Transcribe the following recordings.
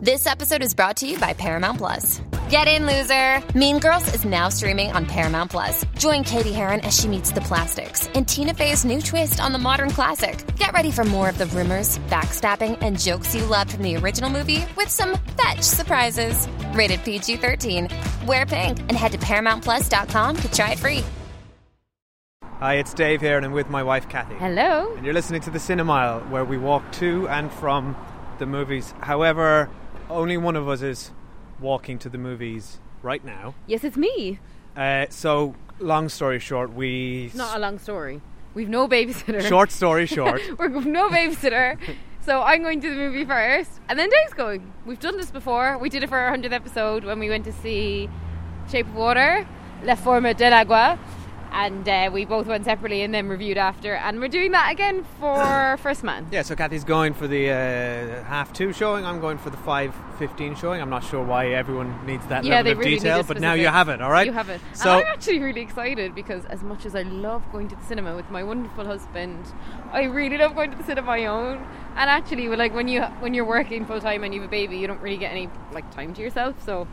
This episode is brought to you by Paramount Plus. Get in, loser! Mean Girls is now streaming on Paramount Plus. Join Cady Heron as she meets the plastics in Tina Fey's new twist on the modern classic. Get ready for more of the rumors, backstabbing, and jokes you loved from the original movie with some fetch surprises. Rated PG 13. Wear pink and head to ParamountPlus.com to try it free. Hi, it's Dave here, and I'm with my wife Kathy. Hello. And you're listening to the Cinemile, where we walk to and from the movies. However, only one of us is walking to the movies right now. Yes, it's me. Uh, so, long story short, we. It's not a long story. We've no babysitter. Short story short. We've no babysitter. So I'm going to the movie first, and then Dave's going. We've done this before. We did it for our 100th episode when we went to see Shape of Water, La Forma del Agua, and uh, we both went separately and then reviewed after. And we're doing that again for First Man. Yeah, so Kathy's going for the uh, half two showing. I'm going for the five fifteen showing. I'm not sure why everyone needs that Yeah, level of really detail, but now you have it. All right, You have it. So and I'm actually really excited because as much as I love going to the cinema with my wonderful husband, I really love going to the cinema on my own. And actually, like when you when you're working full time and you have a baby, you don't really get any like time to yourself. So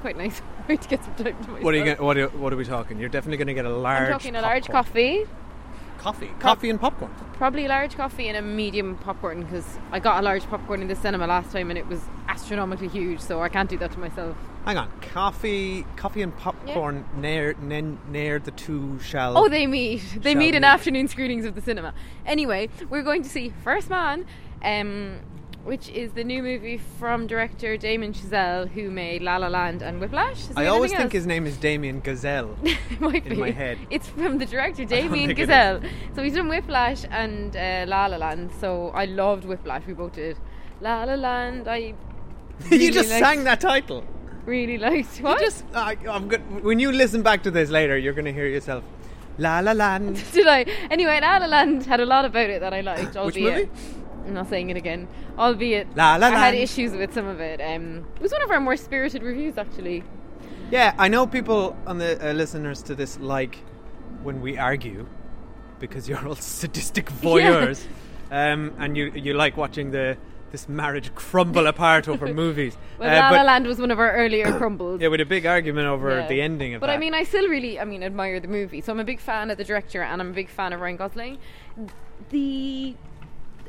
quite nice to get some time to myself. what are you? Get, what, are, what are we talking? You're definitely going to get a large. I'm talking a large popcorn. coffee, Coffee, coffee, and popcorn. probably a large coffee and a medium popcorn because I got a large popcorn in the cinema last time and it was astronomically huge. So I can't do that to myself. Hang on, coffee, coffee and popcorn near, near, near the two shall. Oh, they meet. They meet in afternoon screenings of the cinema. Anyway, we're going to see First Man, um, which is the new movie from director Damien Chazelle, who made La La Land and Whiplash. I always think his name is Damien Gazelle. Might in be. my head. It's from the director Damien Gazelle. So he's done Whiplash and uh, La La Land. So I loved Whiplash. We both did. La La Land. I. you just liked- sang that title. Really liked. What? You just, I, I'm good. When you listen back to this later, you're going to hear yourself. La la land. Did I? Anyway, La La Land had a lot about it that I liked. Which movie? I'm not saying it again. Albeit, La La I had issues with some of it. Um, it was one of our more spirited reviews, actually. Yeah, I know people on the uh, listeners to this like when we argue because you're all sadistic voyeurs, um, and you you like watching the this marriage crumble apart over movies. Well, Uh, La La Land was one of our earlier crumbles. Yeah, with a big argument over Yeah. the ending of But that. I mean, I still really, I mean, admire the movie. So I'm a big fan of the director, and I'm a big fan of Ryan Gosling. The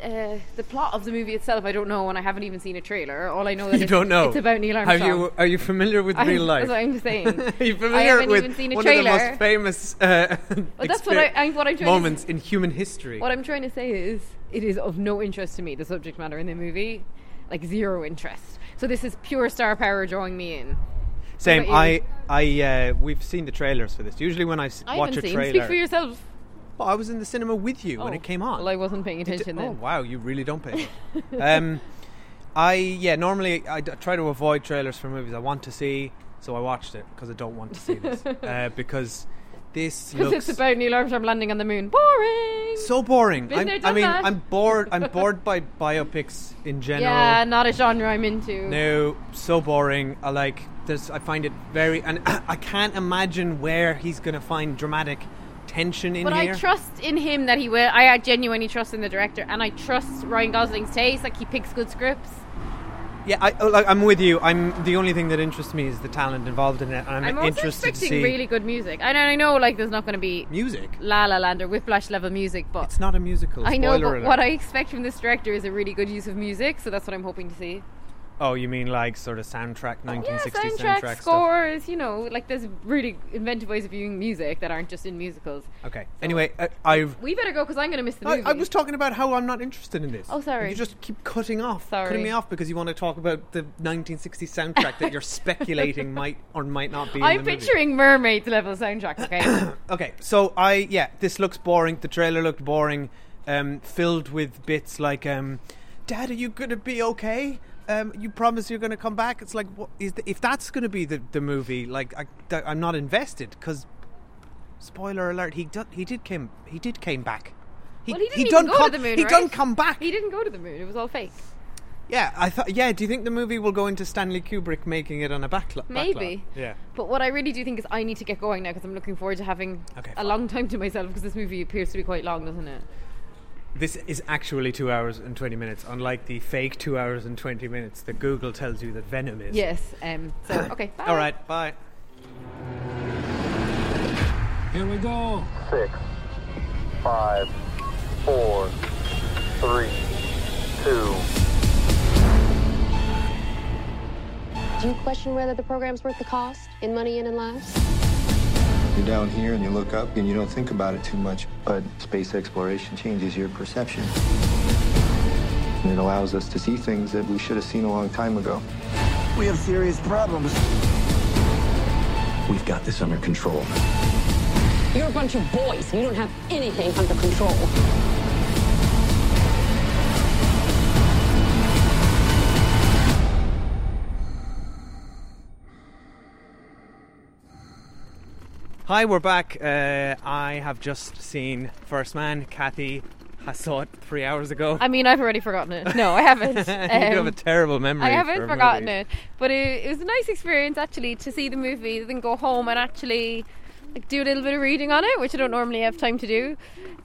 uh, the plot of the movie itself, I don't know, and I haven't even seen a trailer. All I know that you it's, don't know. it's about Neil Armstrong. you? Are you familiar with real life? That's what I'm saying. Are you I familiar haven't with even seen a one of the trailer. most famous uh, Well, that's what I- I- what I'm trying to moments in human history? What I'm trying to say is, it is of no interest to me, the subject matter in the movie. Like, zero interest. So this is pure star power drawing me in. Same. I. I, uh, we've seen the trailers for this. Usually, when I s- I watch a seen. trailer, Speak for yourself. Well, I was in the cinema with you when Oh, it came on. Well, I wasn't paying It di- attention oh wow, you really don't pay. um, I yeah, normally I d- try to avoid trailers for movies I want to see, so I watched it because I don't want to see this uh, because this Because it's about Neil Armstrong landing on the moon. Boring! so boring. I mean, that. I'm bored. I'm bored by biopics in general. yeah, not a genre I'm into. No, so boring. I like. There's. I find it very, and I can't imagine where he's going to find dramatic tension in But here. I trust in him that he will. I genuinely trust in the director, and I trust Ryan Gosling's taste. Like he picks good scripts. Yeah, I, like, I'm with you. I'm the only thing that interests me is the talent involved in it. And I'm, I'm interested to see really good music. And I know, like, there's not going to be music. La La Land or Whiplash level music, but It's not a musical. I know. But alert. what I expect from this director is a really good use of music. So that's what I'm hoping to see. Oh, you mean like sort of soundtrack, 1960s yeah, soundtrack, soundtrack, stuff? scores. You know, like there's really inventive ways of viewing music that aren't just in musicals. Okay. Anyway, uh, I've. We better go because I'm going to miss the I, movie. I was talking about how I'm not interested in this. Oh, sorry. You just keep cutting off, cutting me off because you want to talk about the 1960s soundtrack that you're speculating might or might not be. in I'm the movie. picturing mermaids level soundtrack. Okay. Okay, so I yeah, this looks boring. The trailer looked boring, um, filled with bits like, um, "Dad, are you gonna be okay?" Um, you promise you're going to come back. It's like, what, is the, if that's going to be the, the movie, like I, th- I'm not invested because, spoiler alert, he did he did came he did came back. He, well, he didn't he even done go come, to the moon. He right? done come back. He didn't go to the moon. It was all fake. Yeah, I thought. Yeah, do you think the movie will go into Stanley Kubrick making it on a backlot? Maybe. Yeah. But what I really do think is I need to get going now because I'm looking forward to having Okay, a long time to myself because this movie appears to be quite long, doesn't it? This is actually two hours and twenty minutes, unlike the fake two hours and twenty minutes that Google tells you that Venom is. Yes. Um. So okay. Bye. All right. Bye. Here we go. six, five, four, three, two. Do you question whether the program's worth the cost in money and in lives? You're down here and you look up and you don't think about it too much, but space exploration changes your perception. And it allows us to see things that we should have seen a long time ago. We have serious problems. We've got this under control. You're a bunch of boys. You don't have anything under control. Hi, we're back. Uh, I have just seen First Man. Kathy has saw it three hours ago. I mean, I've already forgotten it. No, I haven't. you have a Um, terrible memory. I haven't a forgotten it, but it, it was a nice experience actually to see the movie, then go home and actually like, do a little bit of reading on it, which I don't normally have time to do.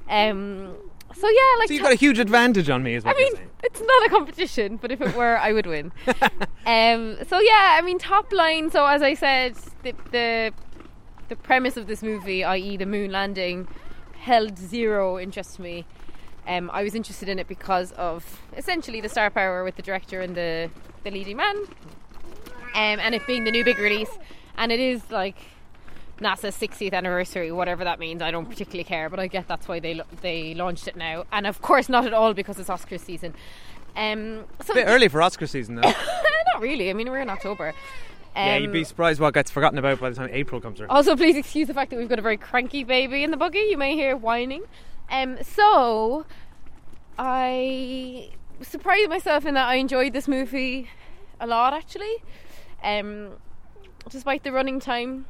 Um, so yeah, like So you've got a huge advantage on me, is I what you're mean, it's not a competition, but if it were, I would win. um, so yeah, I mean, top line. So as I said, the the, the premise of this movie, i.e., the moon landing, held zero interest to me. Um, I was interested in it because of essentially the star power with the director and the the leading man, um, and it being the new big release, and it is like NASA's 60th anniversary, whatever that means. I don't particularly care, but I get that's why they they launched it now, and of course not at all because it's Oscar season. Um, so A bit early for Oscar season, though. not really. I mean, we're in October. Um, yeah, you'd be surprised what gets forgotten about by the time April comes around. also, please excuse the fact that we've got a very cranky baby in the buggy. You may hear whining. Um, so, I surprised myself in that I enjoyed this movie a lot, actually. Um, despite the running time,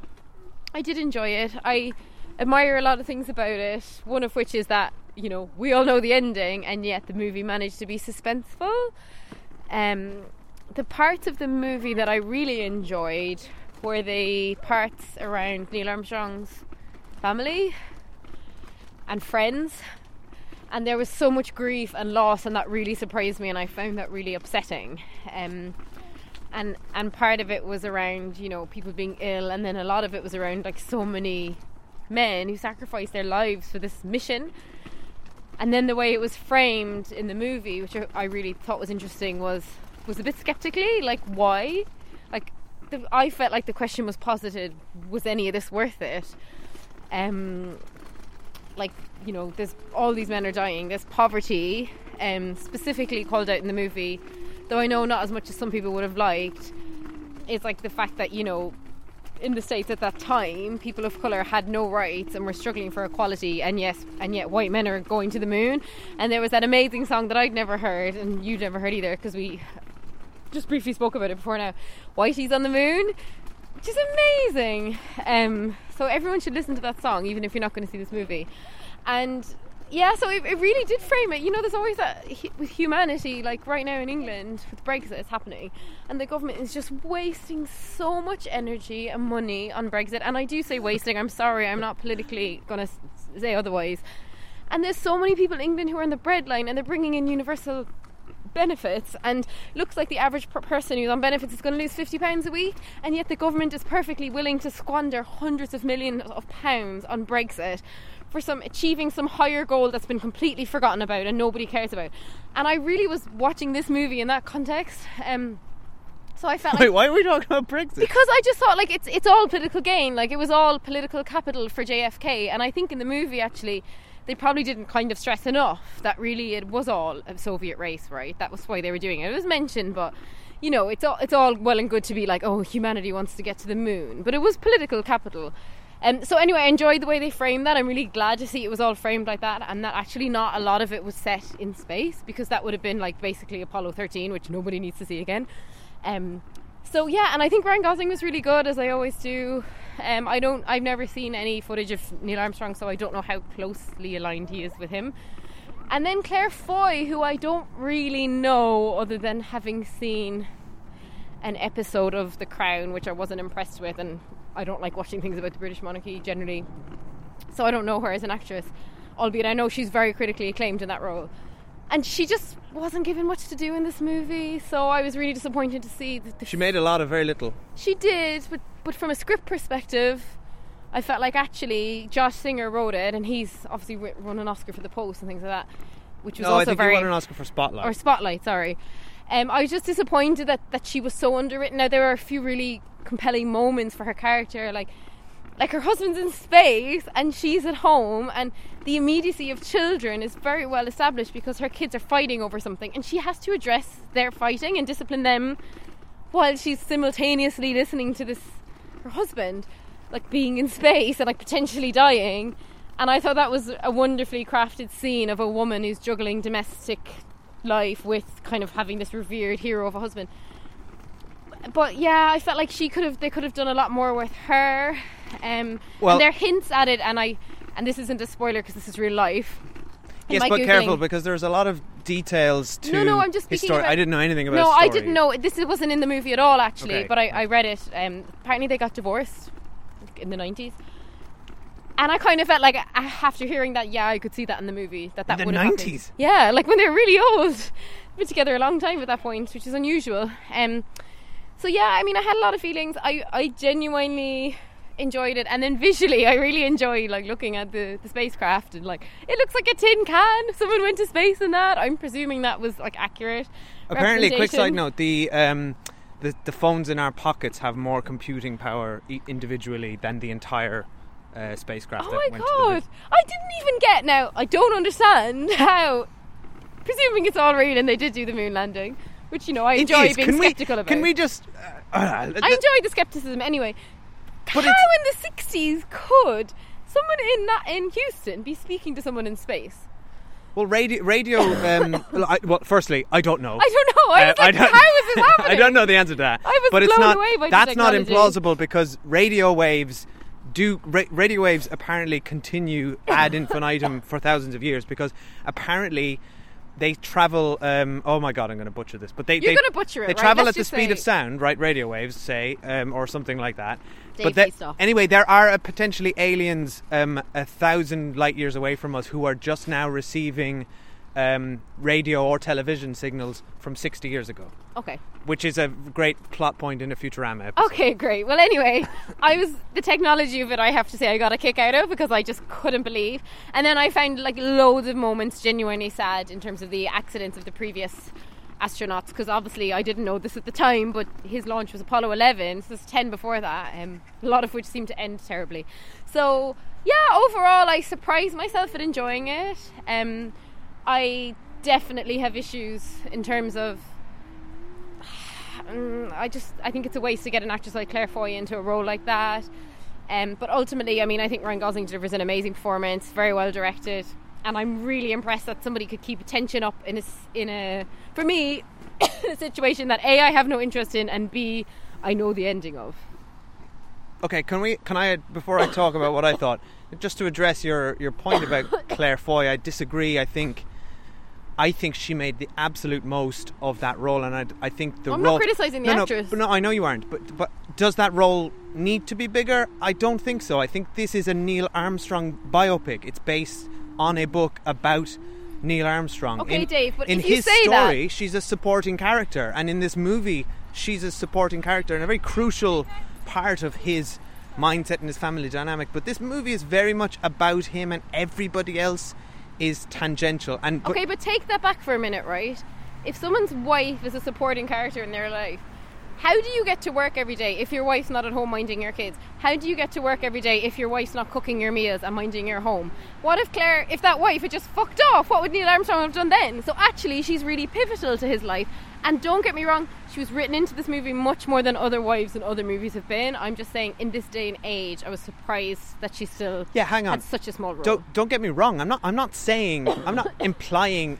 I did enjoy it. I admire a lot of things about it. One of which is that you know we all know the ending, and yet the movie managed to be suspenseful. Um, the parts of the movie that I really enjoyed were the parts around Neil Armstrong's family and friends. And there was so much grief and loss, and that really surprised me, and I found that really upsetting. Um, and and part of it was around you know people being ill, and then a lot of it was around like so many men who sacrificed their lives for this mission. And then the way it was framed in the movie, which I- I really thought was interesting, was was a bit skeptically like why, like the, I felt like the question was posited: was any of this worth it? Um, like you know, there's all these men are dying. There's poverty, um, specifically called out in the movie, though I know not as much as some people would have liked. It's like the fact that you know in the states at that time, people of color had no rights and were struggling for equality, and yes, and yet white men are going to the moon. And there was that amazing song that I'd never heard, and you'd never heard either, because we just briefly spoke about it before now. Whitey's on the moon, which is amazing. Um, so everyone should listen to that song, even if you're not going to see this movie. And yeah, so it, it really did frame it. You know, there's always that with humanity, like right now in England with Brexit, it's happening, and the government is just wasting so much energy and money on Brexit. And I do say wasting. I'm sorry, I'm not politically going to say otherwise. And there's so many people in England who are on the breadline, and they're bringing in universal benefits and looks like the average person who's on benefits is going to lose 50 pounds a week and yet the government is perfectly willing to squander hundreds of millions of pounds on Brexit for some achieving some higher goal that's been completely forgotten about and nobody cares about and I really was watching this movie in that context um, so I felt Wait, like why are we talking about Brexit? because I just thought like it's it's all political gain. Like it was all political capital for JFK, and I think in the movie actually they probably didn't kind of stress enough that really it was all a Soviet race, right? That was why they were doing it. It was mentioned, but you know, it's all it's all well and good to be like, oh, humanity wants to get to the moon, but it was political capital. Um, so anyway, I enjoyed the way they framed that. I'm really glad to see it was all framed like that, and that actually not a lot of it was set in space because that would have been like basically Apollo 13, which nobody needs to see again. Um, so yeah, and I think Ryan Gosling was really good as I always do. Um, I don't, I've never seen any footage of Neil Armstrong, so I don't know how closely aligned he is with him. And then Claire Foy, who I don't really know other than having seen an episode of The Crown, which I wasn't impressed with, and I don't like watching things about the British monarchy generally. So I don't know her as an actress, albeit I know she's very critically acclaimed in that role. And she just wasn't given much to do in this movie, so I was really disappointed to see that the She made a lot of very little. she did, but but from a script perspective, I felt like actually Josh Singer wrote it, and he's obviously won an Oscar for The Post and things like that, which was No, also I think very he won an Oscar for Spotlight. or Spotlight. Sorry, um, I was just disappointed that that she was so underwritten. Now there were a few really compelling moments for her character, like like her husband's in space and she's at home and the immediacy of children is very well established because her kids are fighting over something and she has to address their fighting and discipline them while she's simultaneously listening to this her husband like being in space and like potentially dying and I thought that was a wonderfully crafted scene of a woman who's juggling domestic life with kind of having this revered hero of a husband but yeah, I felt like she could have. They could have done a lot more with her. Um, Well- and there are hints at it, and I, and this isn't a spoiler because this is real life. In yes, but Googling- careful because there's a lot of details to No, no, I'm just his speaking story. about- I didn't know anything about No, I didn't know. This wasn't in the movie at all, actually. Okay. But I, I read it. Um, apparently, they got divorced in the nineties. And I kind of felt like after hearing that, yeah, I could see that in the movie. That that the would have happened. 90s? Yeah, like when they were really old, been together a long time at that point, which is unusual. Um, so yeah, I mean, I had a lot of feelings. I I genuinely enjoyed it, and then visually, I really enjoy like looking at the the spacecraft and like it looks like a tin can. Someone went to space in that. I'm presuming that was like accurate. Apparently, quick side note: the um, the the phones in our pockets have more computing power individually than the entire uh, spacecraft. Oh that my went to the god! I didn't even get now. I don't understand how. Presuming it's all real and they did do the moon landing, which you know I enjoy being can skeptical we, about. Can we just? Uh, uh, I enjoy the skepticism anyway. But how in the sixties could someone in that in Houston be speaking to someone in space? Well, radio. radio um, well, I, well, firstly, I don't know. I don't know. I Uh, was like, don't- how is this happening? I don't know the answer to that. I was but it's blown not. away by that's not implausible because radio waves do. Ra- radio waves apparently continue ad infinitum for thousands of years because apparently. They travel. Um, oh my god, I'm going to butcher this. But they You're they, gonna butcher it, They right? travel Let's at the speed of sound, right? Radio waves, say, um, or something like that. Dave, but please anyway, there are uh, potentially aliens um, a thousand light years away from us who are just now receiving um, radio or television signals from 60 years ago, Okay. which is a great plot point in a Futurama episode. Okay, great. Well, anyway, I was the technology of it. I have to say, I got a kick out of because I just couldn't believe. And then I found like loads of moments genuinely sad in terms of the accidents of the previous astronauts because obviously I didn't know this at the time, but his launch was Apollo 11, so there's 10 before that, um, a lot of which seemed to end terribly. So yeah, overall, I surprised myself at enjoying it. Um, I definitely have issues in terms of mm, I just I think it's a waste to get an actress like Claire Foy into a role like that. Um, but ultimately, I mean, I think Ryan Gosling delivers an amazing performance, very well directed, and I'm really impressed that somebody could keep attention up in a in a for me a situation that a I have no interest in and b I know the ending of. Okay, can we? Can I? Before I talk about what I thought, just to address your your point about Claire Foy, I disagree. I think. I think she made the absolute most of that role, and I, I think the I'm not role. criticising the no, actress. No, but no, I know you aren't. But but does that role need to be bigger? I don't think so. I think this is a Neil Armstrong biopic. It's based on a book about Neil Armstrong. Okay, in, Dave, but in if you his say that- story, she's a supporting character, and in this movie, she's a supporting character and a very crucial part of his mindset and his family dynamic. But this movie is very much about him, and everybody else is tangential. And Okay, but take that back for a minute, right? If someone's wife is a supporting character in their life, How do you get to work every day if your wife's not at home minding your kids? How do you get to work every day if your wife's not cooking your meals and minding your home? What if Claire, if that wife had just fucked off, what would Neil Armstrong have done then? So actually, she's really pivotal to his life. And don't get me wrong, she was written into this movie much more than other wives and other movies have been. I'm just saying, in this day and age, I was surprised that she still Yeah, hang on. had such a small role. Don't don't get me wrong. I'm not. I'm not saying. I'm not implying.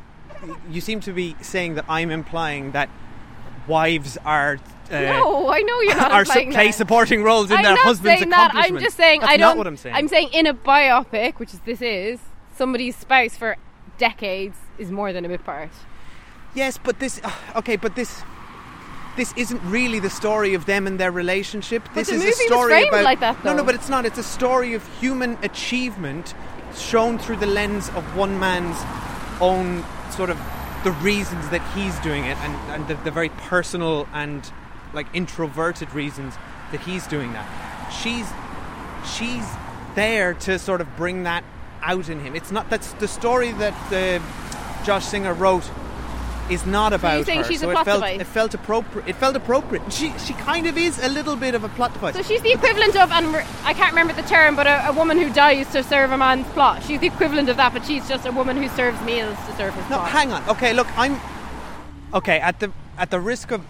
You seem to be saying that I'm implying that wives are. Uh, no, I know you're not are su- play supporting roles in I'm their not husband's that. I'm just saying That's I don't. not what I'm saying. I'm saying in a biopic, which is this is somebody's spouse for decades is more than a bit part. Yes, but this. Okay, but this. This isn't really the story of them and their relationship. this the is movie a was story framed about like that, no, no, but it's not. It's a story of human achievement shown through the lens of one man's own sort of the reasons that he's doing it, and, and the, the very personal and like introverted reasons that he's doing that. She's she's there to sort of bring that out in him. It's not that's the story that the Josh Singer wrote is not about saying her. she's a so plot it felt device? it felt appropriate. It felt appropriate. She she kind of is a little bit of a plot device. So she's the equivalent of, and I can't remember the term, but a, a woman who dies to serve a man's plot. She's the equivalent of that, but she's just a woman who serves meals to serve his plot. No, plot. hang on. Okay, look, I'm okay at the at the risk of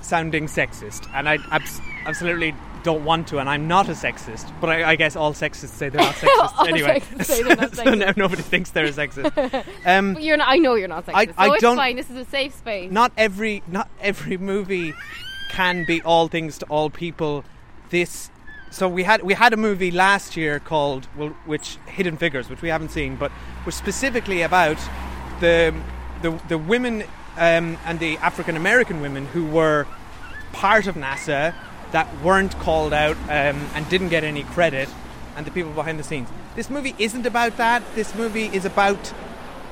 sounding sexist, and I abs- absolutely don't want to, and I'm not a sexist. But I, I guess all sexists say they're not sexist All anyway. sexists not so now nobody thinks they're a sexist. Um, But you're not, I know you're not sexist. I- so I it's don't- fine. This is a safe space. not every not every movie can be all things to all people. This so we had we had a movie last year called well, which Hidden Figures, which we haven't seen, but was specifically about the the the women um, and the African American women who were part of NASA that weren't called out um, and didn't get any credit, and the people behind the scenes. This movie isn't about that. This movie is about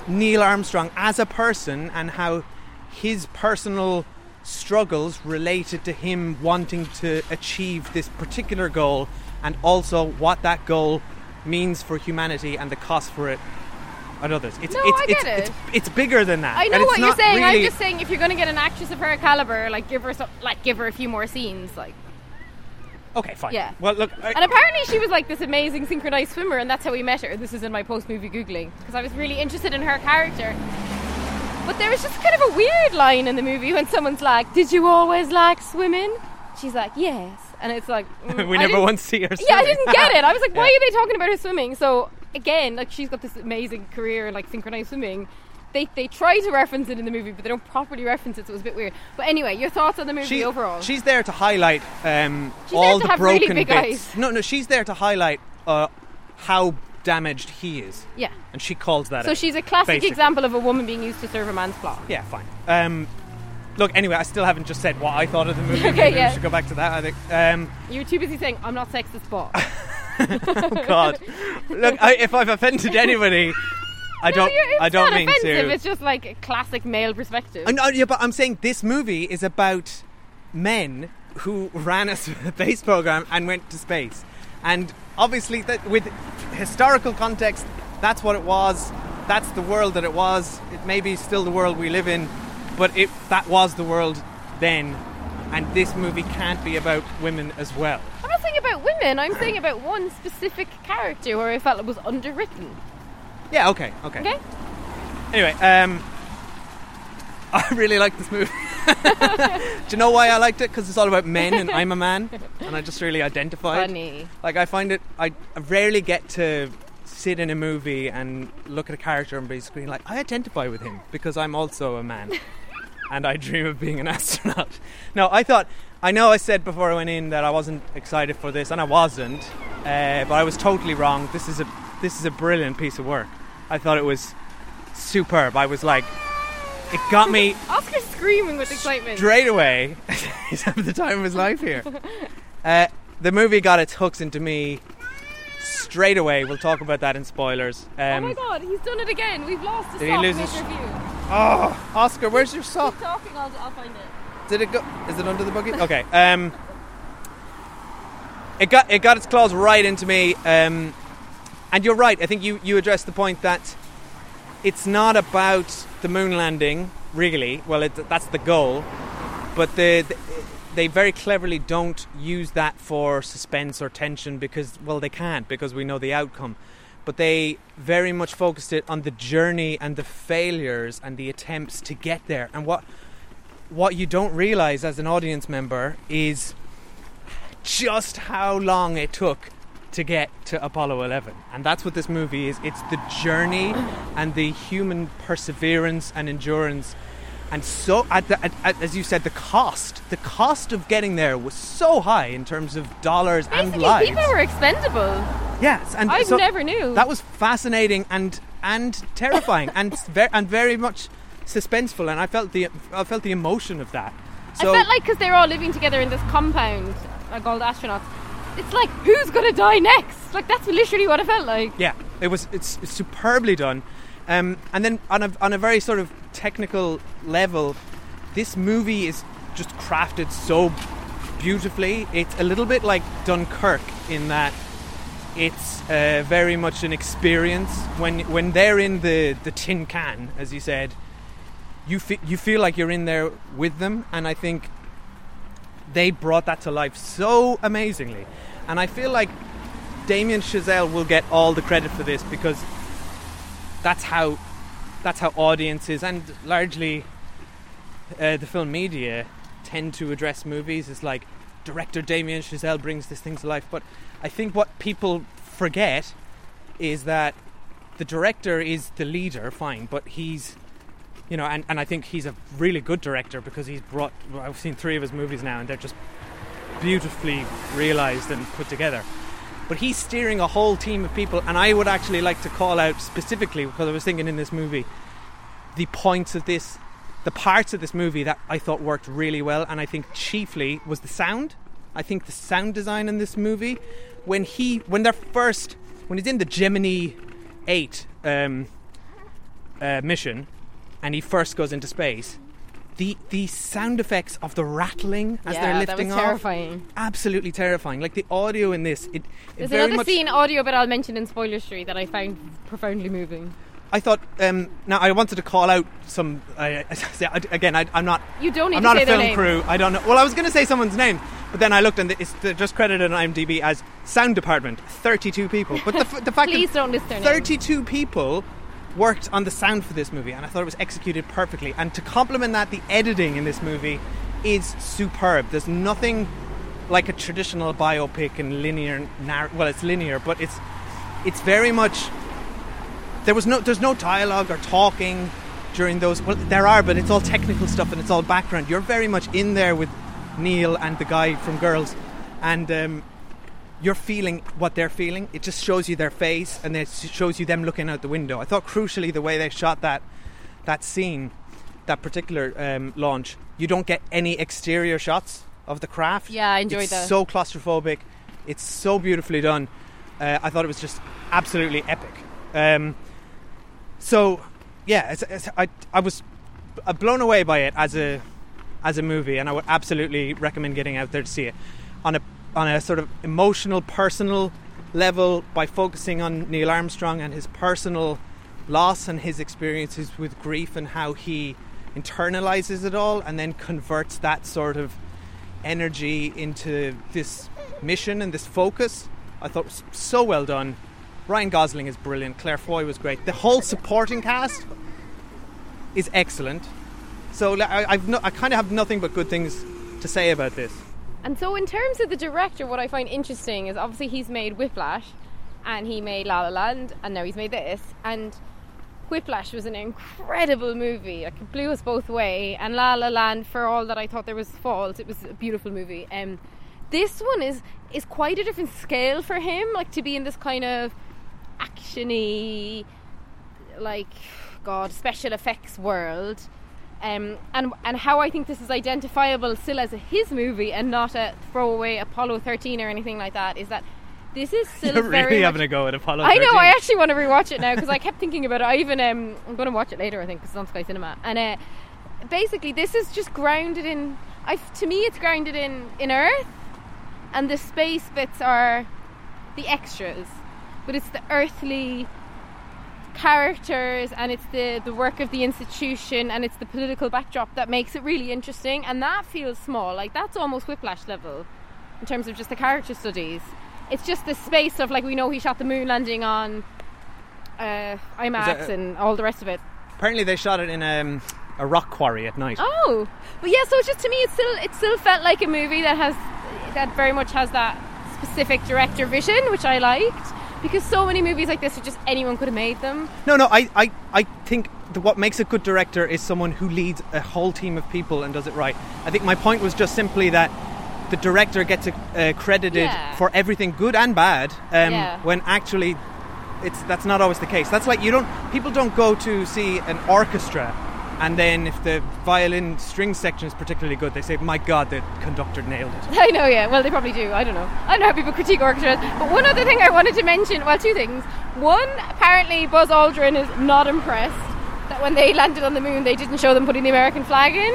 Neil Armstrong as a person and how his personal struggles related to him wanting to achieve this particular goal and also what that goal means for humanity and the cost for it on others. It's, No, it's, I get it's, it. it's bigger than that. I know and it's what you're saying. I'm just saying if you're going to get an actress of her caliber, like give her some, like give her a few more scenes, like. Okay, fine. Yeah. Well, look, I, And apparently she was like this amazing synchronized swimmer, and that's how we met her. This is in my post movie googling because I was really interested in her character. But there was just kind of a weird line in the movie when someone's like, "Did you always like swimming?" She's like, "Yes," and it's like mm, we I never once see her. Yeah, I didn't get it. I was like, why Yeah. are they talking about her swimming? So again, like she's got this amazing career in like synchronized swimming. They they try to reference it in the movie, but they don't properly reference it, so it was a bit weird. But anyway, your thoughts on the movie She- overall? She's there to highlight um, She's all the really broken big bits. eyes. No, no, she's there to highlight uh, how damaged he is, yeah. and she calls that. So out, she's a classic basically. example of a woman being used to serve a man's plot. Yeah, fine. Um, look, anyway, I still haven't just said what I thought of the movie. Okay, Maybe yeah. we should go back to that. I think. Um, You're too busy saying I'm not sexist, but oh God, look, I, if I've offended anybody, I No, don't. I don't mean offensive. to. It's just like a classic male perspective. I know, yeah, but I'm saying this movie is about men who ran a space program and went to space, and obviously that with historical context, that's what it was. That's the world that it was. It may be still the world we live in, but it that was the world then, and this movie can't be about women as well. I'm not saying about women. I'm saying about one specific character where I felt it was underwritten. Yeah. Okay. Okay. Okay. Anyway, um, I really like this movie. Do you know why I liked it? Because it's all about men, and I'm a man, and I just really identified. Funny. Like I find it, I rarely get to sit in a movie and look at a character and basically like I identify with him because I'm also a man, and I dream of being an astronaut. No, I thought. I know I said before I went in that I wasn't excited for this, and I wasn't, uh, but I was totally wrong. This is a this is a brilliant piece of work. I thought it was superb. I was like, it got me Oscar's screaming with excitement. straight away. He's having the time of his life here. Uh, the movie got its hooks into me straight away. We'll talk about that in spoilers. oh Um, my god, he's done it again. We've lost the Did he lose his- mid-review. oh, Oscar, where's your sock? Keep talking, I'll, I'll find it. Did it go? Is it under the buggy? Okay. Um, it got it got its claws right into me. Um, and you're right. I think you you addressed the point that it's not about the moon landing, really. Well, it, that's the goal, but the, the they very cleverly don't use that for suspense or tension because well they can't because we know the outcome but they very much focused it on the journey and the failures and the attempts to get there and what what you don't realize as an audience member is just how long it took to get to Apollo 11 and that's what this movie is it's the journey and the human perseverance and endurance and so at the, at, at, as you said the cost the cost of getting there was so high in terms of dollars and Basically, lives people were expendable. yes and I so never knew. that was fascinating and and terrifying and very, and very much suspenseful and I felt the I felt the emotion of that so I felt like because they're all living together in this compound, like all the astronauts. It's like who's gonna die next? Like that's literally what it felt like. Yeah, it was. It's, it's superbly done. Um, and then on a on a very sort of technical level, this movie is just crafted so beautifully. It's a little bit like Dunkirk in that it's uh, very much an experience when when they're in the the tin can, as you said. You fe- you feel like you're in there with them, and I think they brought that to life so amazingly. And I feel like Damien Chazelle will get all the credit for this because that's how that's how audiences and largely uh, the film media tend to address movies. It's like director Damien Chazelle brings this thing to life, but I think what people forget is that the director is the leader, fine, but he's you know, and, and I think he's a really good director because he's brought. I've seen three of his movies now, and they're just beautifully realized and put together. But he's steering a whole team of people, and I would actually like to call out specifically because I was thinking in this movie the points of this, the parts of this movie that I thought worked really well, and I think chiefly was the sound. I think the sound design in this movie, when he, when they're first, when he's in the Gemini Eight um, uh, mission, and he first goes into space, the the sound effects of the rattling as Yeah, they're that lifting was off, terrifying. absolutely terrifying. Like the audio in this, it, it There's another scene audio but I'll mention in Spoiler Street that I found profoundly moving. I thought. Um, now I wanted to call out some. I I- again, I, I'm not. You don't need I'm not a film crew. I don't know. Well, I was going to say someone's name, but then I looked and it's just credited on IMDb as sound department, 32 people. But the, the fact Please that don't list their names. 32 people worked on the sound for this movie, and I thought it was executed perfectly. And to complement that, the editing in this movie is superb. There's nothing like a traditional biopic and linear. Narr- well, it's linear, but it's it's very much there was no there's no dialogue or talking during those well there are but it's all technical stuff and it's all background you're very much in there with neil and the guy from girls and um, you're feeling what they're feeling. It just shows you their face and it shows you them looking out the window. I thought crucially the way they shot that that scene that particular um, launch you don't get any exterior shots of the craft. Yeah, I enjoyed that. it's that. so claustrophobic. It's so beautifully done. Uh, i thought it was just absolutely epic. Um, so yeah, it's, it's, I I was blown away by it as a as a movie, and I would absolutely recommend getting out there to see it. On a on a sort of emotional, personal level by focusing on Neil Armstrong and his personal loss and his experiences with grief and how he internalizes it all and then converts that sort of energy into this mission and this focus. I thought was so well done. Ryan Gosling is brilliant. Claire Foy was great. The whole supporting cast is excellent. So I, I've no, I kind of have nothing but good things to say about this. And so, in terms of the director, what I find interesting is obviously he's made Whiplash, and he made La La Land, and now he's made this. And Whiplash was an incredible movie. Like it blew us both away. And La La Land, for all that I thought there was faults, it was a beautiful movie. Um, this one is is quite a different scale for him. Like to be in this kind of actiony, like God special effects world. Um, and and how I think this is identifiable still as a his movie and not a throwaway Apollo 13 or anything like that is that this is still You're very really having a go at Apollo. I know. I actually want to rewatch it now because I kept thinking about it. I even um, I'm going to watch it later. I think because it's on Sky Cinema. And uh, basically, this is just grounded in. I to me, it's grounded in in Earth, and the space bits are the extras, but it's the earthly characters and it's the the work of the institution and it's the political backdrop that makes it really interesting and that feels small like that's almost whiplash level in terms of just the character studies it's just the space of like we know he shot the moon landing on uh, IMAX that, uh, and all the rest of it Apparently, they shot it in um, a rock quarry at night. Oh, but yeah. So it's just to me, it still it still felt like a movie that has that very much has that specific director vision, which I liked because so many movies like this are just anyone could have made them. No, no, I, I, I think that what makes a good director is someone who leads a whole team of people and does it right. I think my point was just simply that the director gets uh, credited Yeah. for everything good and bad, um, Yeah. when actually it's that's not always the case. That's like you don't people don't go to see an orchestra. And then, if the violin string section is particularly good, they say, "My God, the conductor nailed it." I know, yeah. Well, they probably do. I don't know. I don't know how people critique orchestras. But one other thing I wanted to mention, well, two things. One, apparently Buzz Aldrin is not impressed that when they landed on the moon, they didn't show them putting the American flag in.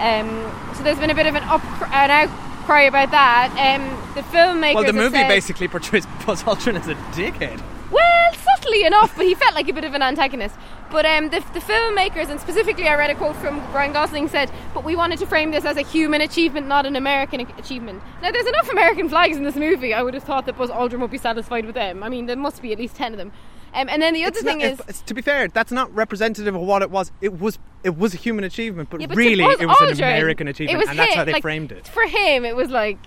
Um, so there's been a bit of an up an outcry about that. Um, the filmmakers. Well, the movie said- basically portrays Buzz Aldrin as a dickhead. Well, subtly enough, but he felt like a bit of an antagonist. But um, the, the filmmakers, and specifically, I read a quote from Ryan Gosling said, "But we wanted to frame this as a human achievement, not an American achievement." Now, there's enough American flags in this movie. I would have thought that Buzz Aldrin would be satisfied with them. I mean, there must be at least ten of them. Um, and then the other It's thing not- is, to be fair, that's not representative of what it was. It was it was a human achievement, but, Yeah, but really it was an Aldrin, American it achievement, and that's how they like, framed it. For him, it was like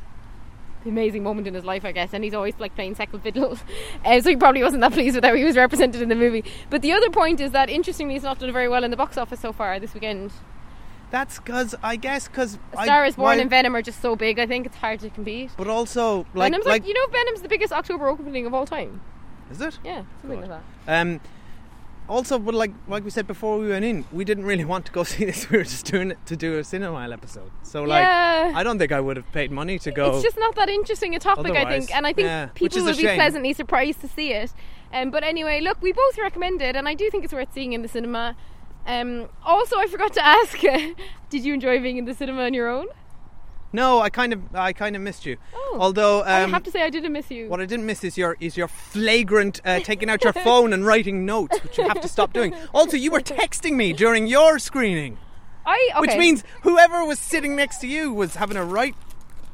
amazing moment in his life, I guess, and he's always like playing second fiddle. Uh, so he probably wasn't that pleased with how he was represented in the movie. But the other point is that interestingly, he's not done very well in the box office so far this weekend. That's because I guess because Star is Born and Venom are just so big. I think it's hard to compete. but also like Venom's like, like, you know, Venom's the biggest October opening of all time. is it? Yeah, something God. like that. Um, also, but like like we said before we went in, we didn't really want to go see this. We were just doing it to do a Cinemile episode. So like, Yeah. I don't think I would have paid money to go. It's just not that interesting a topic, I think, and I think yeah, people will be shame. pleasantly surprised to see it. Um, but anyway, look, we both recommend it, and I do think it's worth seeing in the cinema. Um, also, I forgot to ask, did you enjoy being in the cinema on your own? No, I kind of I kind of missed you. Oh. Although I um, have to say, I didn't miss you. What I didn't miss is your is your flagrant uh, taking out your phone and writing notes, which you have to stop doing. Also, you were texting me during your screening, I okay. which means whoever was sitting next to you was having a right.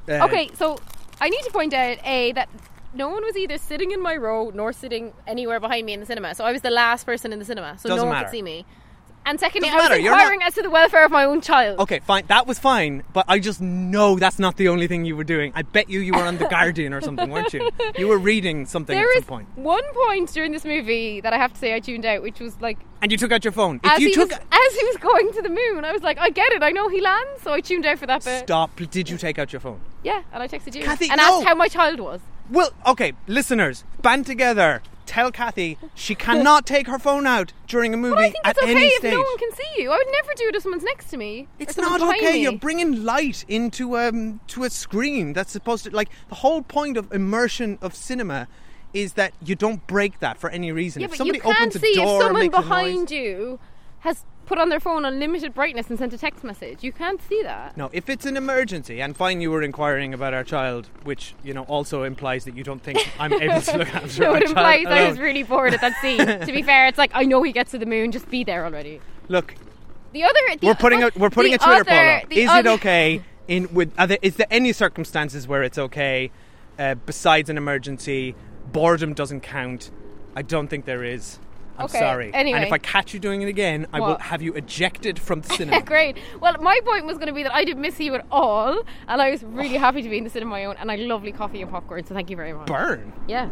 Uh, okay. So I need to point out a that no one was either sitting in my row nor sitting anywhere behind me in the cinema. So I was the last person in the cinema, so no one matter. could see me. And secondly, Doesn't I was matter, you're not- inquiring as to the welfare of my own child. Okay, fine. That was fine, but I just know that's not the only thing you were doing. I bet you you were on the Guardian or something, weren't you? You were reading something There at is some point, one point during this movie that I have to say I tuned out, which was like and you took out your phone. If as you he took was as he was going to the moon. I was like, I get it. I know he lands, so I tuned out for that bit. stop, did you take out your phone? Yeah, and I texted you Kathy, and no. asked how my child was. Well, okay, listeners, band together. Tell Kathy she cannot take her phone out during a movie But I think at it's okay any if stage. no one can see you. I would never do it if someone's next to me. It's not okay. me. You're bringing light into um to a screen that's supposed to like the whole point of immersion of cinema is that you don't break that for any reason. yeah, if but somebody you can't opens a see door, if someone behind you has put on their phone on limited brightness and sent a text message. You can't see that. No, if it's an emergency, and fine, you were inquiring about our child, which you know also implies that you don't think I'm able to look after No, it implies I was really bored at that scene. to be fair, it's like I know he gets to the moon. Just be there already. Look, The other, the we're putting a we're putting a Twitter other, poll. Is other- it okay in with are there, is there any circumstances where it's okay uh, besides an emergency? Boredom doesn't count. I don't think there is. I'm Okay, sorry. anyway. And if I catch you doing it again, I will have you ejected from the cinema. Great. Well, my point was going to be that I didn't miss you at all, and I was really oh. happy to be in the cinema on my own, and I lovely coffee and popcorn. So thank you very much. Burn. Yeah.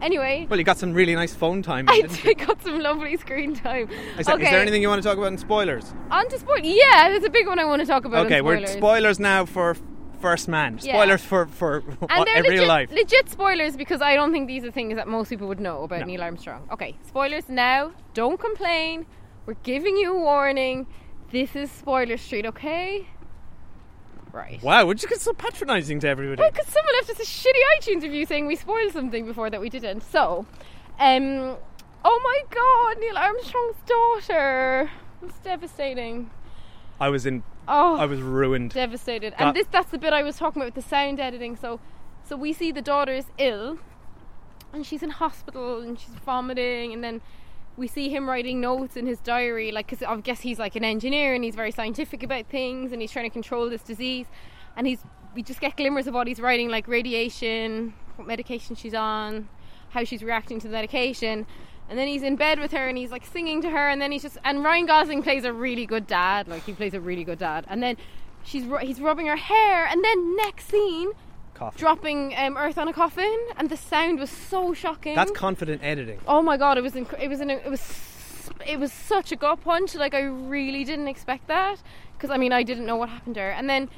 Anyway, Well, you got some really nice phone time. I didn't you? got some lovely screen time. Is, there- okay. is there anything you want to talk about in spoilers? on to spoil? Yeah, there's a big one I want to talk about. okay, we're spoilers. spoilers now for First Man. Yeah. Spoilers for for And they're real legit, life. legit spoilers because I don't think these are things that most people would know about No. Neil Armstrong. Okay, spoilers now. Don't complain. We're giving you a warning. This is spoiler street, okay? Right. Wow, would you get so patronising to everybody? Because someone left us a shitty iTunes review saying we spoiled something before that we didn't. So, um, oh my god, Neil Armstrong's daughter. It's devastating. I was in. Oh, I was ruined. devastated. Got- and this that's the bit I was talking about with the sound editing. So so we see the daughter is ill and she's in hospital and she's vomiting and then we see him writing notes in his diary, like because I guess he's like an engineer and he's very scientific about things, and he's trying to control this disease, and he's we just get glimmers of what he's writing, like radiation, what medication she's on, how she's reacting to the medication. And then he's in bed with her and he's like singing to her, and then he's just and Ryan Gosling plays a really good dad, like he plays a really good dad. And then she's he's rubbing her hair, and then next scene, Coffee. dropping um, earth on a coffin, and the sound was so shocking. That's confident editing. oh my god, it was inc- it was in a, it was it was such a gut punch. Like I really didn't expect that because I mean I didn't know what happened to her, and then.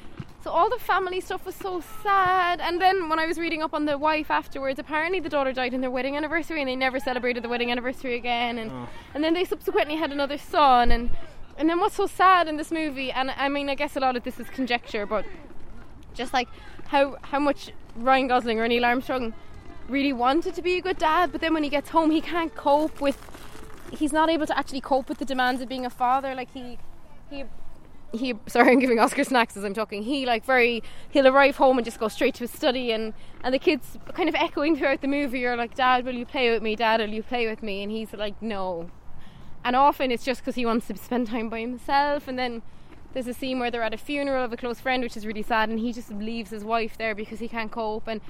So all the family stuff was so sad, and then when I was reading up on the wife afterwards, apparently the daughter died in their wedding anniversary, and they never celebrated the wedding anniversary again, and oh. and then they subsequently had another son, and and then what's so sad in this movie, and I mean I guess a lot of this is conjecture, but just like how how much Ryan Gosling or Neil Armstrong really wanted to be a good dad, but then when he gets home, he can't cope with. He's not able to actually cope with the demands of being a father. Like he, he, he. Sorry, I'm giving Oscar snacks as I'm talking. He like very. He'll arrive home and just go straight to his study, and and the kids kind of echoing throughout the movie are like, "Dad, will you play with me? Dad, will you play with me?" And he's like, "No." And often it's just because he wants to spend time by himself, and then there's a scene where they're at a funeral of a close friend, which is really sad, and he just leaves his wife there because he can't cope. And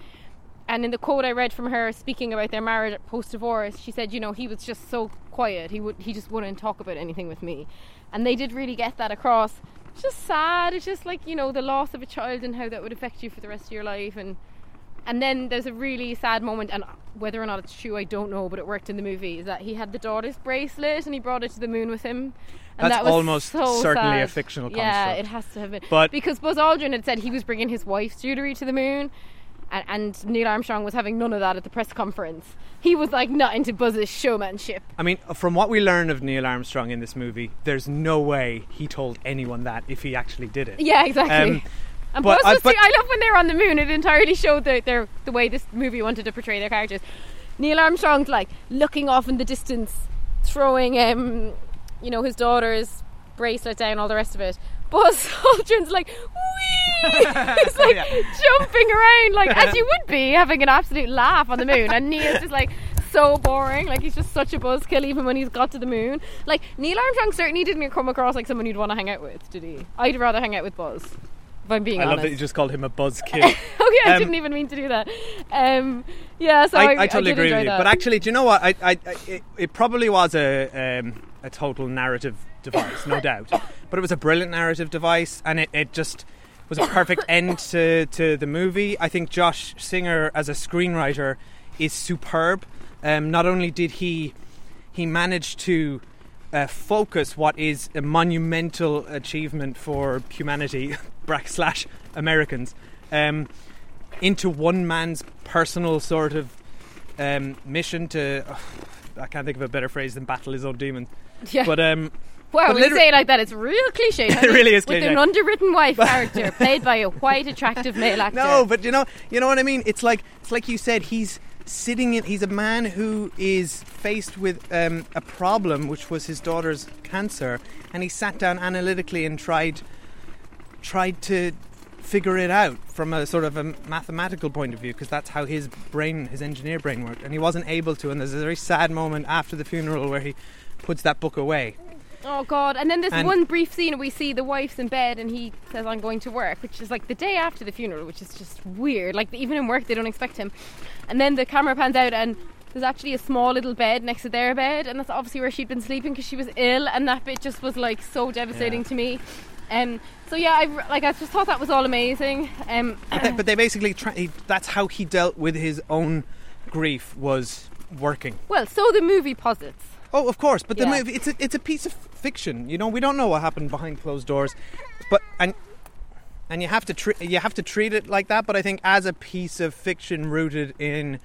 and in the quote I read from her speaking about their marriage post divorce, she said, you know, he was just so quiet. He would he just wouldn't talk about anything with me, and they did really get that across. It's just sad. It's just like you know the loss of a child and how that would affect you for the rest of your life, and and then there's a really sad moment, and whether or not it's true, I don't know, but it worked in the movie. Is that he had the daughter's bracelet and he brought it to the moon with him. And That's that was almost so certainly a sad. fictional Yeah, it has to have been. But- because Buzz Aldrin had said he was bringing his wife's jewelry to the moon, and, and Neil Armstrong was having none of that at the press conference. He was like not into Buzz's showmanship. I mean, from what we learn of Neil Armstrong in this movie, there's no way he told anyone that if he actually did it. Yeah, exactly. Um, and but Buzz I- was. but- I love when they were on the moon. It entirely showed the, their the way this movie wanted to portray their characters. Neil Armstrong's like looking off in the distance, throwing um, you know, his daughter's bracelet down, all the rest of it. Buzz Aldrin's like, wee! He's like Yeah. jumping around, like as you would be, having an absolute laugh on the moon. And Neil's just like so boring. Like he's just such a buzzkill, even when he's got to the moon. Like Neil Armstrong certainly didn't come across like someone you'd want to hang out with, did he? I'd rather hang out with Buzz. If I'm being I honest. love that you just called him a buzzkill. oh yeah, I Um, didn't even mean to do that. Um, yeah, so I, I, I totally agree with you. that. But actually, do you know what? I, I, I it, it probably was a um, a total narrative device, no doubt. But it was a brilliant narrative device, and it, it just was a perfect end to, to the movie. I think Josh Singer, as a screenwriter, is superb. Um, not only did he he manage to uh, focus what is a monumental achievement for humanity brack slash Americans um, into one man's personal sort of um, mission to I can't think of a better phrase than battle his own demons. yeah. But um, wow, but when you say it like that, it's real cliche. It really is With cliche. an underwritten wife character played by a white, attractive male actor. No, but you know, you know what I mean. It's like it's like you said. He's sitting in. He's a man who is faced with um, a problem, which was his daughter's cancer, and he sat down analytically and tried tried to figure it out from a sort of a mathematical point of view because that's how his brain his engineer brain worked and he wasn't able to and there's a very sad moment after the funeral where he puts that book away Oh god! And then there's And- one brief scene we see the wife's in bed and he says, "I'm going to work," which is like the day after the funeral, which is just weird. Like even in work, they don't expect him. And then the camera pans out and. There's actually a small little bed next to their bed, and that's obviously where she'd been sleeping because she was ill, and that bit just was like so devastating Yeah. to me. Um, so yeah, I like I just thought that was all amazing. Um, But they, but they basically try, he, that's how he dealt with his own grief was working. well, so the movie posits. Oh, of course, but the Yeah. movie it's a, it's a piece of fiction. You know, we don't know what happened behind closed doors, but and and you have to treat you have to treat it like that. But I think as a piece of fiction rooted in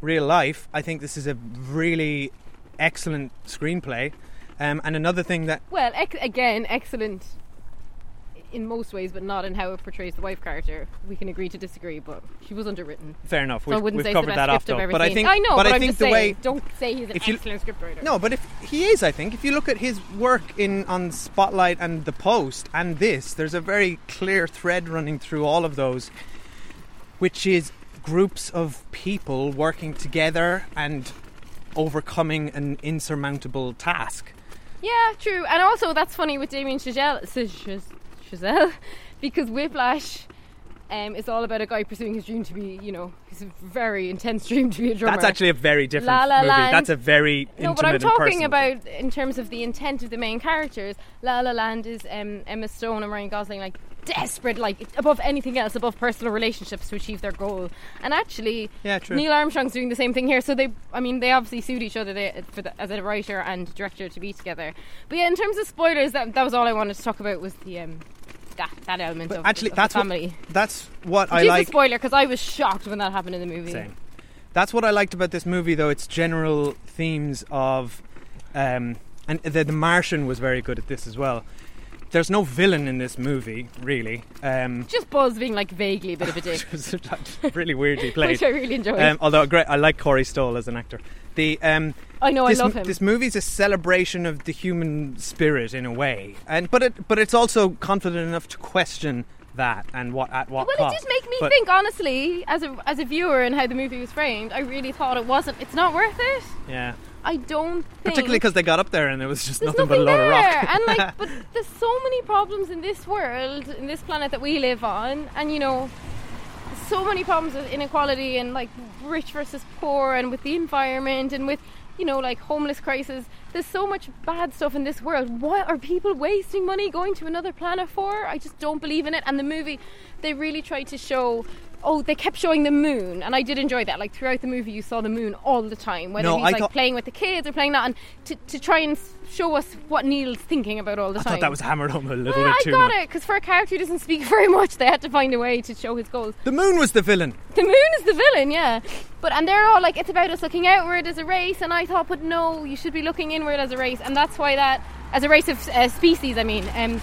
real life, I think this is a really excellent screenplay. Um, and another thing that Well, ex- again, excellent in most ways, but not in how it portrays the wife character. We can agree to disagree, but she was underwritten. fair enough, So we've, I wouldn't we've say covered it's the best that off though. But I think I know, but, but, I I'm think the saying, way don't say he's an you- excellent scriptwriter. No, but if he is, I think if you look at his work in on Spotlight and The Post and this, there's a very clear thread running through all of those, which is groups of people working together and overcoming an insurmountable task. Yeah, true. And also, that's funny with Damien Chazelle, Chaz- Chazelle because Whiplash um, is all about a guy pursuing his dream to be, you know, his very intense dream to be a drummer. That's actually a very different La La movie. Land. That's a very no, but I'm talking about in terms of the intent of the main characters. La La Land is um, Emma Stone and Ryan Gosling, like desperate, like above anything else, above personal relationships to achieve their goal. And actually, Yeah, true. Neil Armstrong's doing the same thing here. So they, I mean, they obviously sued each other they, for the, as a writer and director to be together. But yeah, in terms of spoilers, that, that was all I wanted to talk about was the um, that that element But of, actually, of that's the what that's what Which I like. a spoiler because I was shocked when that happened in the movie. Same. That's what I liked about this movie, though. Its general themes of, um, and the, the Martian was very good at this as well. There's no villain in this movie, really. Um, Just Buzz being like vaguely a bit of a dick, which really weirdly played. which I really enjoyed. Um, although great, I like Corey Stoll as an actor. The um, I know, I love him. This movie's a celebration of the human spirit in a way, and but it but it's also confident enough to question that and what at what well, cost. it did make me But- think, honestly, as a as a viewer and how the movie was framed. I really thought it wasn't. It's not worth it. Yeah, I don't think. particularly because they got up there and there was just there's nothing, but a nothing load of rock. and like, but there's so many problems in this world, in this planet that we live on, and you know, so many problems with inequality and like rich versus poor, and with the environment, and with you know, like homeless crisis. There's so much bad stuff in this world. What are people wasting money going to another planet for? I just don't believe in it. And the movie, they really try to show. Oh, they kept showing the moon, and I did enjoy that. Like throughout the movie, you saw the moon all the time, whether No, he's I like thought- playing with the kids or playing that, and to, to try and show us what Neil's thinking about all the I time. I thought that was hammered home a little Well, bit I got much. it because for a character who doesn't speak very much, they had to find a way to show his goals. The moon was the villain. The moon is the villain, yeah. But and they're all like, it's about us looking outward as a race, and I thought, but no, you should be looking inward as a race, and that's why that as a race of uh, species, I mean, um,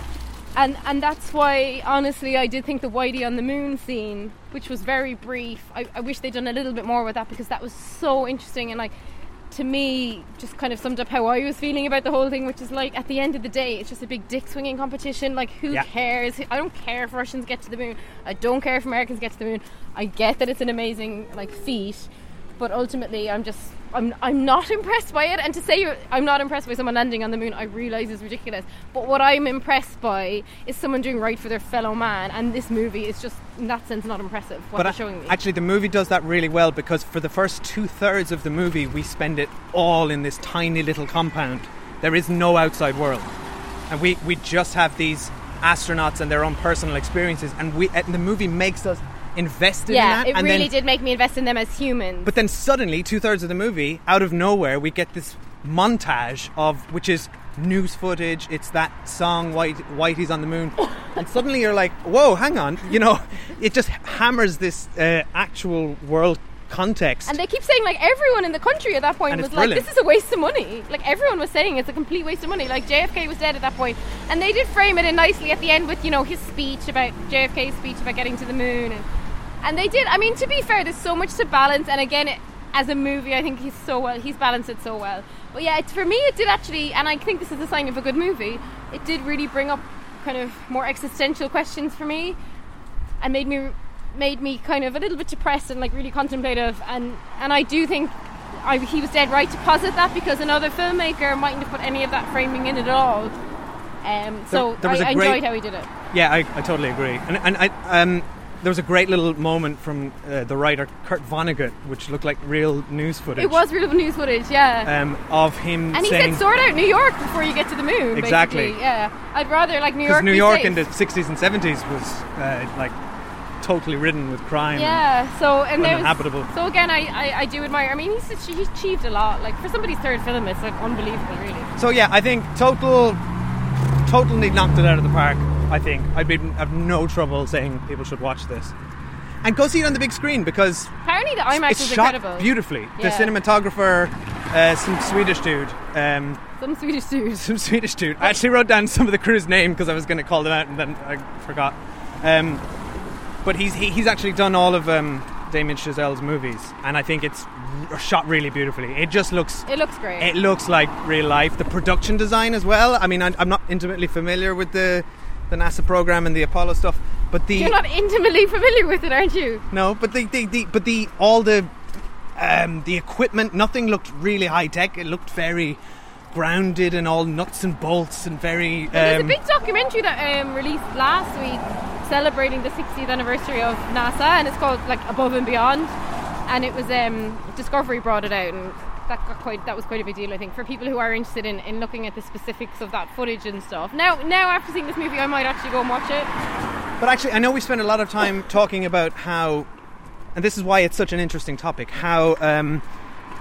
and and that's why honestly, I did think the Whitey on the moon scene, which was very brief, I, I wish they'd done a little bit more with that because that was so interesting and like. To me, just kind of summed up how I was feeling about the whole thing, which is like at the end of the day, it's just a big dick swinging competition. Like, who Yeah. cares? I don't care if Russians get to the moon. I don't care if Americans get to the moon. I get that it's an amazing like feat, but ultimately, I'm just I'm I'm not impressed by it. And to say I'm not impressed by someone landing on the moon, I realise is ridiculous. But what I'm impressed by is someone doing right for their fellow man. And this movie is just in that sense not impressive. What but they're showing me. actually, the movie does that really well because for the first two thirds of the movie, we spend it all in this tiny little compound. There is no outside world, and we we just have these astronauts and their own personal experiences, and we and the movie makes us invested yeah, in that. it and really then, did make me invest in them as humans. But then suddenly, two thirds of the movie, out of nowhere, we get this montage of which is news footage. It's that song White Whitey's on the moon, and suddenly you're like, "Whoa, hang on!" You know, it just hammers this uh, actual world context. And they keep saying like everyone in the country at that point And was like, "This is a waste of money." Like everyone was saying it's a complete waste of money. Like JFK was dead at that point, and they did frame it in nicely at the end with you know his speech about JFK's speech about getting to the moon, and and they did. I mean, to be fair, there's so much to balance, and again, it, as a movie, I think he's so well. He's balanced it so well. But yeah, it, for me, it did actually, and I think this is a sign of a good movie. It did really bring up kind of more existential questions for me, and made me made me kind of a little bit depressed and like really contemplative and and I do think I, he was dead right to posit that because another filmmaker mightn't have put any of that framing in at all um, so There- there I, I great- enjoyed how he did it yeah, I, I totally agree. And and I um. There was a great little moment from uh, the writer Kurt Vonnegut, which looked like real news footage. it was real news footage yeah um, of him and he saying said sort out New York before you get to the moon Exactly. basically. yeah I'd rather like New because York New York safe. in the 60s and 70s was uh, like totally ridden with crime. Yeah, so and Uninhabitable. so again, I, I I do admire. I mean, he's he's achieved a lot. Like for somebody's third film, it's like unbelievable, really. So yeah, I think total, totally knocked it out of the park. I think I'd be have no trouble saying people should watch this, and go see it on the big screen because Apparently, the IMAX it's is shot incredible. beautifully. The Yeah. cinematographer, uh, some Swedish dude. Um, Some Swedish dude. some Swedish dude. I actually wrote down some of the crew's name because I was going to call them out and then I forgot. Um, but he's he, he's actually done all of um, Damien Chazelle's movies, and I think it's r- shot really beautifully. It just looks It looks great. it looks like real life. The production design as well. I mean, I, I'm not intimately familiar with the the NASA program and the Apollo stuff, but the You're not intimately familiar with it, aren't you? no, but the, the, the but the all the Um, the equipment, nothing looked really high tech. It looked very grounded and all nuts and bolts and very. There's a um, big documentary that um, released last week celebrating the 60th anniversary of NASA, and it's called like Above and Beyond. And it was um, Discovery brought it out, and that got quite that was quite a big deal, I think, for people who are interested in, in looking at the specifics of that footage and stuff. Now, now after seeing this movie, I might actually go and watch it. But actually, I know we spent a lot of time talking about how, and this is why it's such an interesting topic, how um,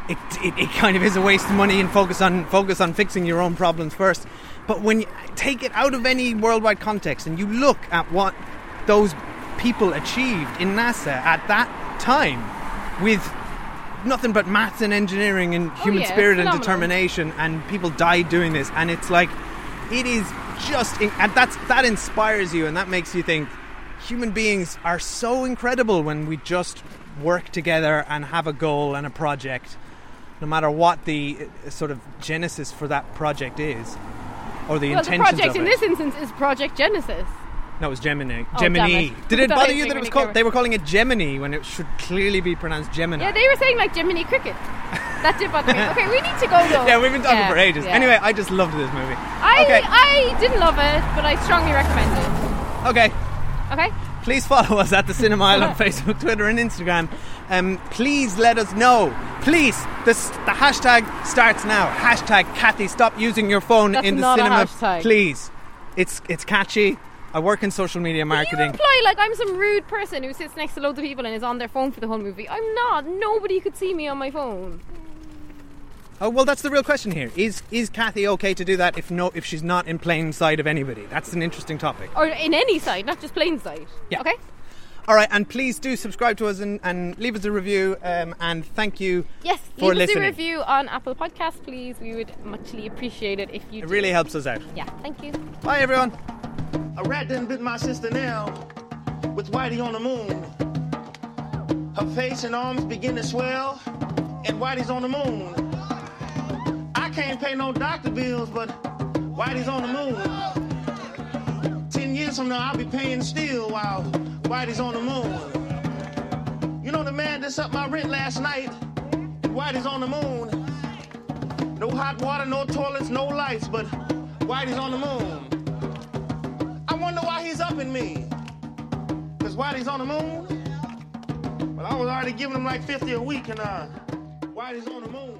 it, it, it kind of is a waste of money and focus on focus on fixing your own problems first. But when you take it out of any worldwide context and you look at what those people achieved in NASA at that time with nothing but maths and engineering and human yeah, spirit and determination and people died doing this and it's like it is just and that's that inspires you and that makes you think human beings are so incredible when we just work together and have a goal and a project no matter what the uh, sort of genesis for that project is or the Well, the project in this instance is Project Genesis. No, it was Gemini. Oh, Gemini. Did it bother you that it was called? They were calling it Gemini when it should clearly be pronounced Gemini. Yeah, they were saying like Jiminy Cricket. That did bother me. Okay, we need to go though. Yeah, we've been talking Yeah, for ages. yeah. Anyway, I just loved this movie. I okay, I didn't love it, but I strongly recommend it. okay. Okay. Please follow us at the Cinema Isle on Facebook, Twitter, and Instagram. Um, please let us know. Please, this, the hashtag starts now. Hashtag Kathy, stop using your phone That's in the not a cinema. hashtag. Please, it's it's catchy. I work in social media marketing. You imply like I'm some rude person who sits next to loads of people and is on their phone for the whole movie. I'm not. Nobody could see me on my phone. Oh well, that's the real question here. Is is Kathy okay to do that if no if she's not in plain sight of anybody? That's an interesting topic. Or in any side, not just plain sight. Yeah. Okay? All right, and please do subscribe to us and, and leave us a review. Um, and thank you. Yes, for leave listening. us a review on Apple Podcasts, please. We would muchly appreciate it if you It do. really helps us out. Yeah, thank you. Bye, everyone. A rat didn't bit my sister now with Whitey on the moon. Her face and arms begin to swell, and Whitey's on the moon. I can't pay no doctor bills, but Whitey's on the moon. Ten years from now, I'll be paying still while Whitey's on the moon. You know the man that up my rent last night, and Whitey's on the moon. No hot water, no toilets, no lights, but Whitey's on the moon. I wonder why he's up in me. Cause Whitey's on the moon. But I was already giving him like 50 a week and uh Whitey's on the moon.